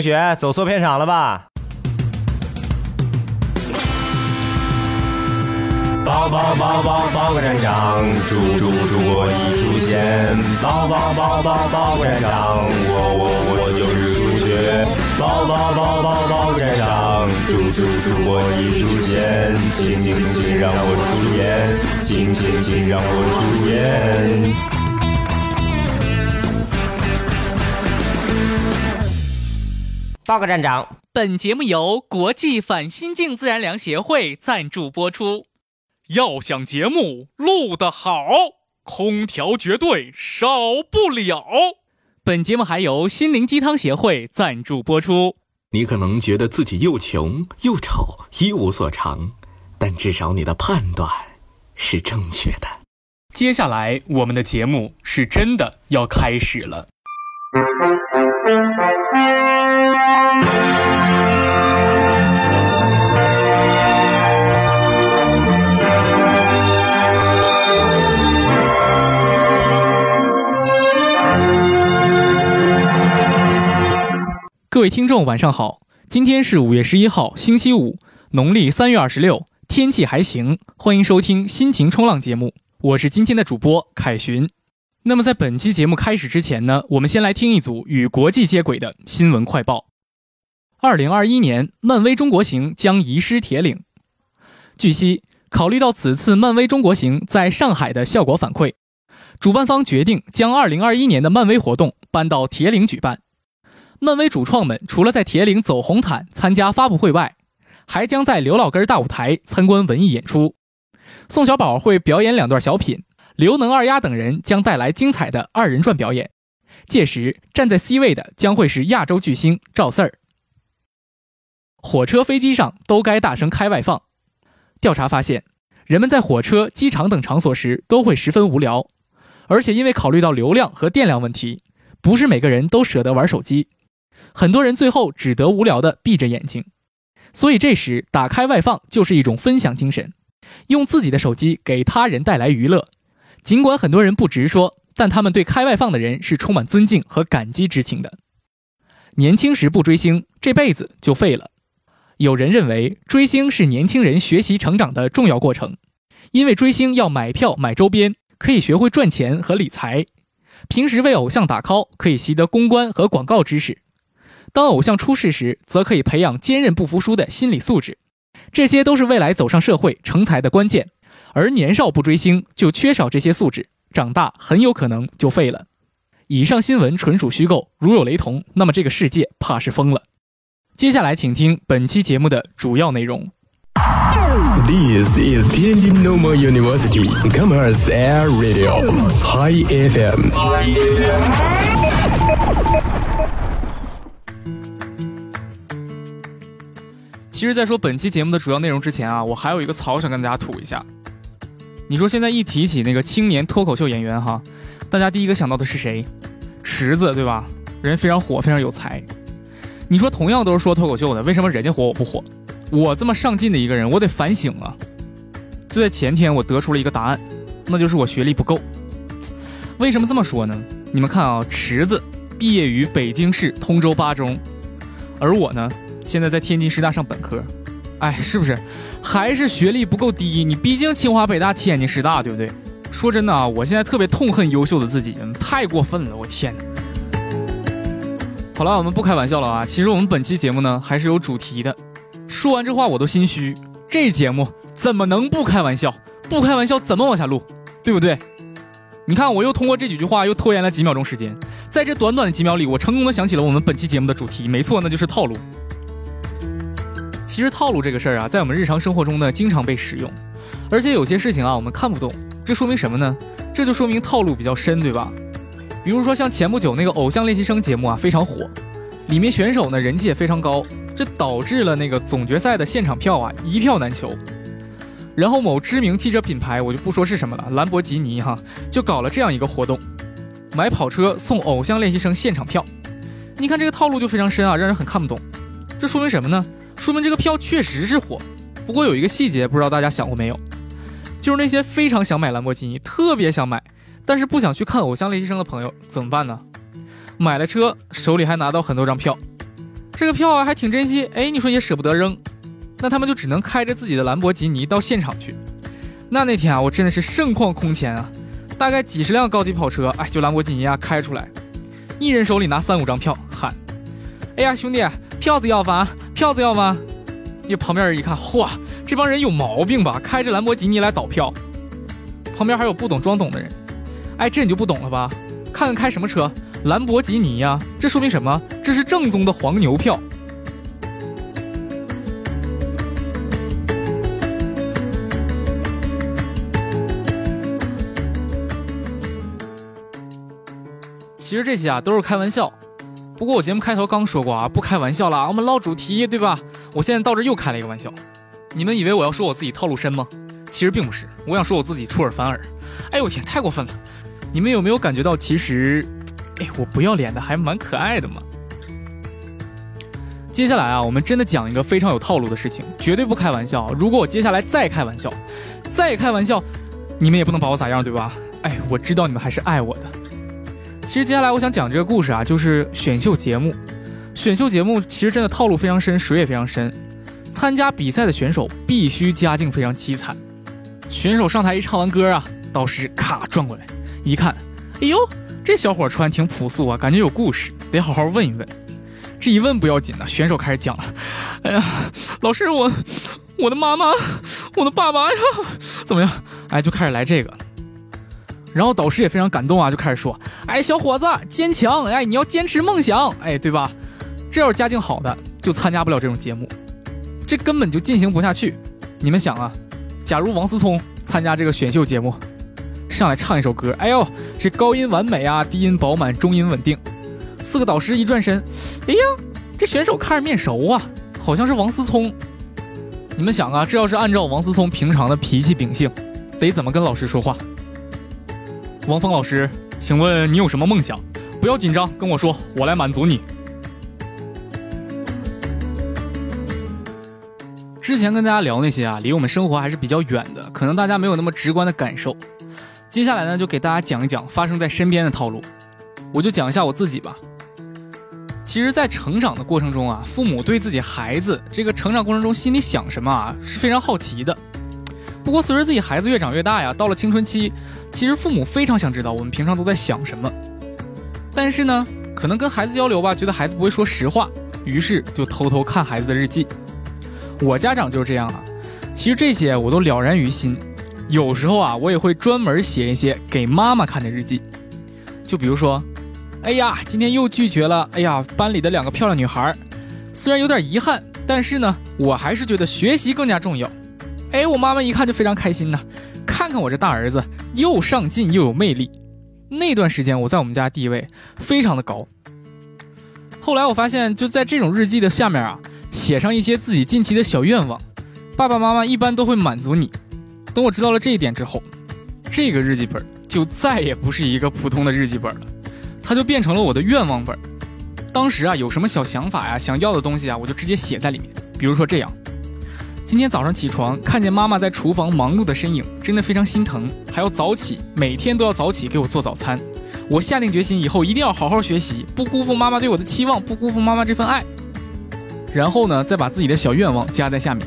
同学走错片场了吧？报报报报报个站长，主主主播已出现。报报报报报个站长，我我我就是主角。报报报报报个站长，主主主播已出现。请请请让我出演，请请请让我出演。报告站长，本节目由国际反心境自然凉协会赞助播出。要想节目录得好，空调绝对少不了。本节目还由心灵鸡汤协会赞助播出。你可能觉得自己又穷又丑一无所长，但至少你的判断是正确的。接下来我们的节目是真的要开始了。各位听众，晚上好！今天是五月十一号，星期五，农历三月二十六，天气还行。欢迎收听心情冲浪节目，我是今天的主播凯旋。那么在本期节目开始之前呢，我们先来听一组与国际接轨的新闻快报。二零二一年，漫威中国行将移师铁岭。据悉，考虑到此次漫威中国行在上海的效果反馈，主办方决定将二零二一年的漫威活动搬到铁岭举办。漫威主创们除了在铁岭走红毯、参加发布会外，还将在刘老根大舞台参观文艺演出。宋小宝会表演两段小品，刘能、二丫等人将带来精彩的二人转表演。届时，站在 C 位的将会是亚洲巨星赵四儿。火车、飞机上都该大声开外放。调查发现，人们在火车、机场等场所时都会十分无聊，而且因为考虑到流量和电量问题，不是每个人都舍得玩手机。很多人最后只得无聊地闭着眼睛，所以这时打开外放就是一种分享精神，用自己的手机给他人带来娱乐。尽管很多人不直说，但他们对开外放的人是充满尊敬和感激之情的。年轻时不追星，这辈子就废了。有人认为追星是年轻人学习成长的重要过程，因为追星要买票买周边，可以学会赚钱和理财；平时为偶像打 call，可以习得公关和广告知识。当偶像出事时，则可以培养坚韧不服输的心理素质，这些都是未来走上社会成才的关键。而年少不追星，就缺少这些素质，长大很有可能就废了。以上新闻纯属虚构，如有雷同，那么这个世界怕是疯了。接下来，请听本期节目的主要内容。This is Tianjin Normal University Commerce Air Radio High FM。其实，在说本期节目的主要内容之前啊，我还有一个槽想跟大家吐一下。你说现在一提起那个青年脱口秀演员哈，大家第一个想到的是谁？池子对吧？人非常火，非常有才。你说同样都是说脱口秀的，为什么人家火我不火？我这么上进的一个人，我得反省啊。就在前天，我得出了一个答案，那就是我学历不够。为什么这么说呢？你们看啊，池子毕业于北京市通州八中，而我呢？现在在天津师大上本科，哎，是不是还是学历不够低？你毕竟清华北大天津师大，对不对？说真的啊，我现在特别痛恨优秀的自己，太过分了，我天！好了，我们不开玩笑了啊。其实我们本期节目呢还是有主题的。说完这话我都心虚，这节目怎么能不开玩笑？不开玩笑怎么往下录？对不对？你看，我又通过这几句话又拖延了几秒钟时间，在这短短的几秒里，我成功的想起了我们本期节目的主题，没错，那就是套路。其实套路这个事儿啊，在我们日常生活中呢，经常被使用，而且有些事情啊，我们看不懂，这说明什么呢？这就说明套路比较深，对吧？比如说像前不久那个《偶像练习生》节目啊，非常火，里面选手呢人气也非常高，这导致了那个总决赛的现场票啊一票难求。然后某知名汽车品牌，我就不说是什么了，兰博基尼哈，就搞了这样一个活动，买跑车送《偶像练习生》现场票。你看这个套路就非常深啊，让人很看不懂。这说明什么呢？说明这个票确实是火，不过有一个细节，不知道大家想过没有？就是那些非常想买兰博基尼，特别想买，但是不想去看《偶像练习生》的朋友怎么办呢？买了车，手里还拿到很多张票，这个票啊还挺珍惜，哎，你说也舍不得扔，那他们就只能开着自己的兰博基尼到现场去。那那天啊，我真的是盛况空前啊，大概几十辆高级跑车，哎，就兰博基尼啊开出来，一人手里拿三五张票，喊：“哎呀，兄弟，票子要吗？票子要吗？”你旁边人一看，嚯，这帮人有毛病吧？开着兰博基尼来倒票。旁边还有不懂装懂的人，哎，这你就不懂了吧？看看开什么车，兰博基尼呀，这说明什么？这是正宗的黄牛票。其实这些啊都是开玩笑，不过我节目开头刚说过啊，不开玩笑了，我们唠主题，对吧？我现在到这又开了一个玩笑，你们以为我要说我自己套路深吗？其实并不是，我想说我自己出尔反尔。哎呦我天，太过分了！你们有没有感觉到，其实，哎，我不要脸的还蛮可爱的嘛？接下来啊，我们真的讲一个非常有套路的事情，绝对不开玩笑。如果我接下来再开玩笑，再开玩笑，你们也不能把我咋样，对吧？哎，我知道你们还是爱我的。其实接下来我想讲这个故事啊，就是选秀节目。选秀节目其实真的套路非常深，水也非常深。参加比赛的选手必须家境非常凄惨。选手上台一唱完歌啊，导师咔转过来一看，哎呦，这小伙穿挺朴素啊，感觉有故事，得好好问一问。这一问不要紧呐，选手开始讲了。哎呀，老师我，我的妈妈，我的爸爸呀，怎么样？哎，就开始来这个。然后导师也非常感动啊，就开始说，哎，小伙子坚强，哎，你要坚持梦想，哎，对吧？这要是家境好的，就参加不了这种节目，这根本就进行不下去。你们想啊？假如王思聪参加这个选秀节目，上来唱一首歌，哎呦，这高音完美啊，低音饱满，中音稳定。四个导师一转身，哎呀，这选手看着面熟啊，好像是王思聪。你们想啊，这要是按照王思聪平常的脾气秉性，得怎么跟老师说话？王峰老师，请问你有什么梦想？不要紧张，跟我说，我来满足你。之前跟大家聊那些啊，离我们生活还是比较远的，可能大家没有那么直观的感受。接下来呢，就给大家讲一讲发生在身边的套路。我就讲一下我自己吧。其实，在成长的过程中啊，父母对自己孩子这个成长过程中心里想什么啊，是非常好奇的。不过，随着自己孩子越长越大呀，到了青春期，其实父母非常想知道我们平常都在想什么。但是呢，可能跟孩子交流吧，觉得孩子不会说实话，于是就偷偷看孩子的日记。我家长就是这样啊，其实这些我都了然于心。有时候啊，我也会专门写一些给妈妈看的日记。就比如说，哎呀，今天又拒绝了，哎呀，班里的两个漂亮女孩，虽然有点遗憾，但是呢，我还是觉得学习更加重要。哎，我妈妈一看就非常开心呐，看看我这大儿子又上进又有魅力。那段时间我在我们家地位非常的高。后来我发现，就在这种日记的下面啊。写上一些自己近期的小愿望，爸爸妈妈一般都会满足你。等我知道了这一点之后，这个日记本就再也不是一个普通的日记本了，它就变成了我的愿望本。当时啊，有什么小想法呀、想要的东西啊，我就直接写在里面。比如说这样：今天早上起床看见妈妈在厨房忙碌的身影，真的非常心疼，还要早起，每天都要早起给我做早餐。我下定决心以后一定要好好学习，不辜负妈妈对我的期望，不辜负妈妈这份爱。然后呢，再把自己的小愿望加在下面。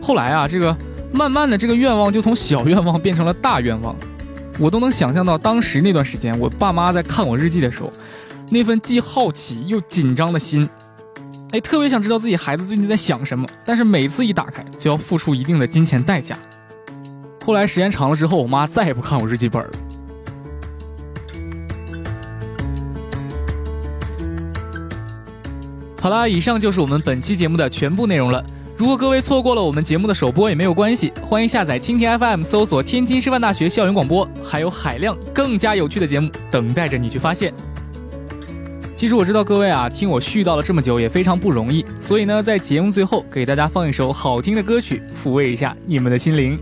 后来啊，这个慢慢的，这个愿望就从小愿望变成了大愿望。我都能想象到当时那段时间，我爸妈在看我日记的时候，那份既好奇又紧张的心。哎，特别想知道自己孩子最近在想什么，但是每次一打开就要付出一定的金钱代价。后来时间长了之后，我妈再也不看我日记本了。好啦，以上就是我们本期节目的全部内容了。如果各位错过了我们节目的首播也没有关系，欢迎下载蜻蜓 FM，搜索天津师范大学校园广播，还有海量更加有趣的节目等待着你去发现。其实我知道各位啊，听我絮叨了这么久也非常不容易，所以呢，在节目最后给大家放一首好听的歌曲，抚慰一下你们的心灵。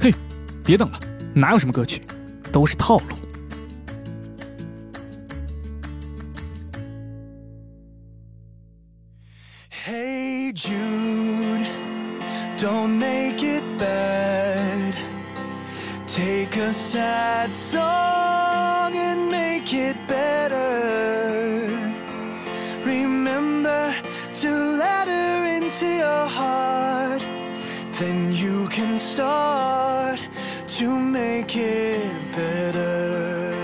嘿，别等了，哪有什么歌曲，都是套路。remember to let her into your heart. Then you can start to make it better.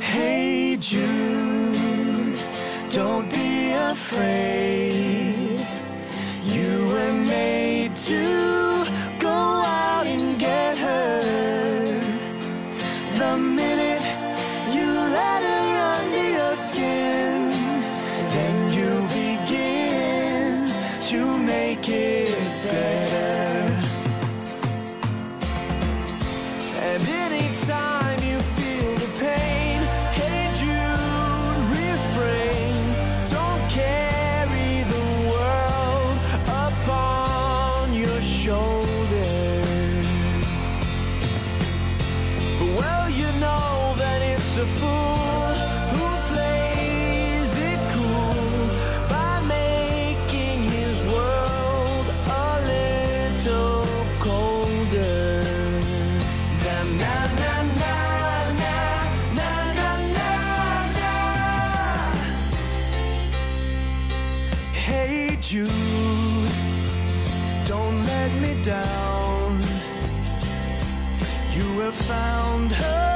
Hey Jude, don't be afraid. You were made to. found her.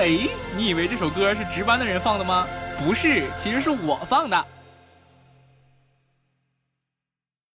诶你以为这首歌是值班的人放的吗？不是其实是我放的。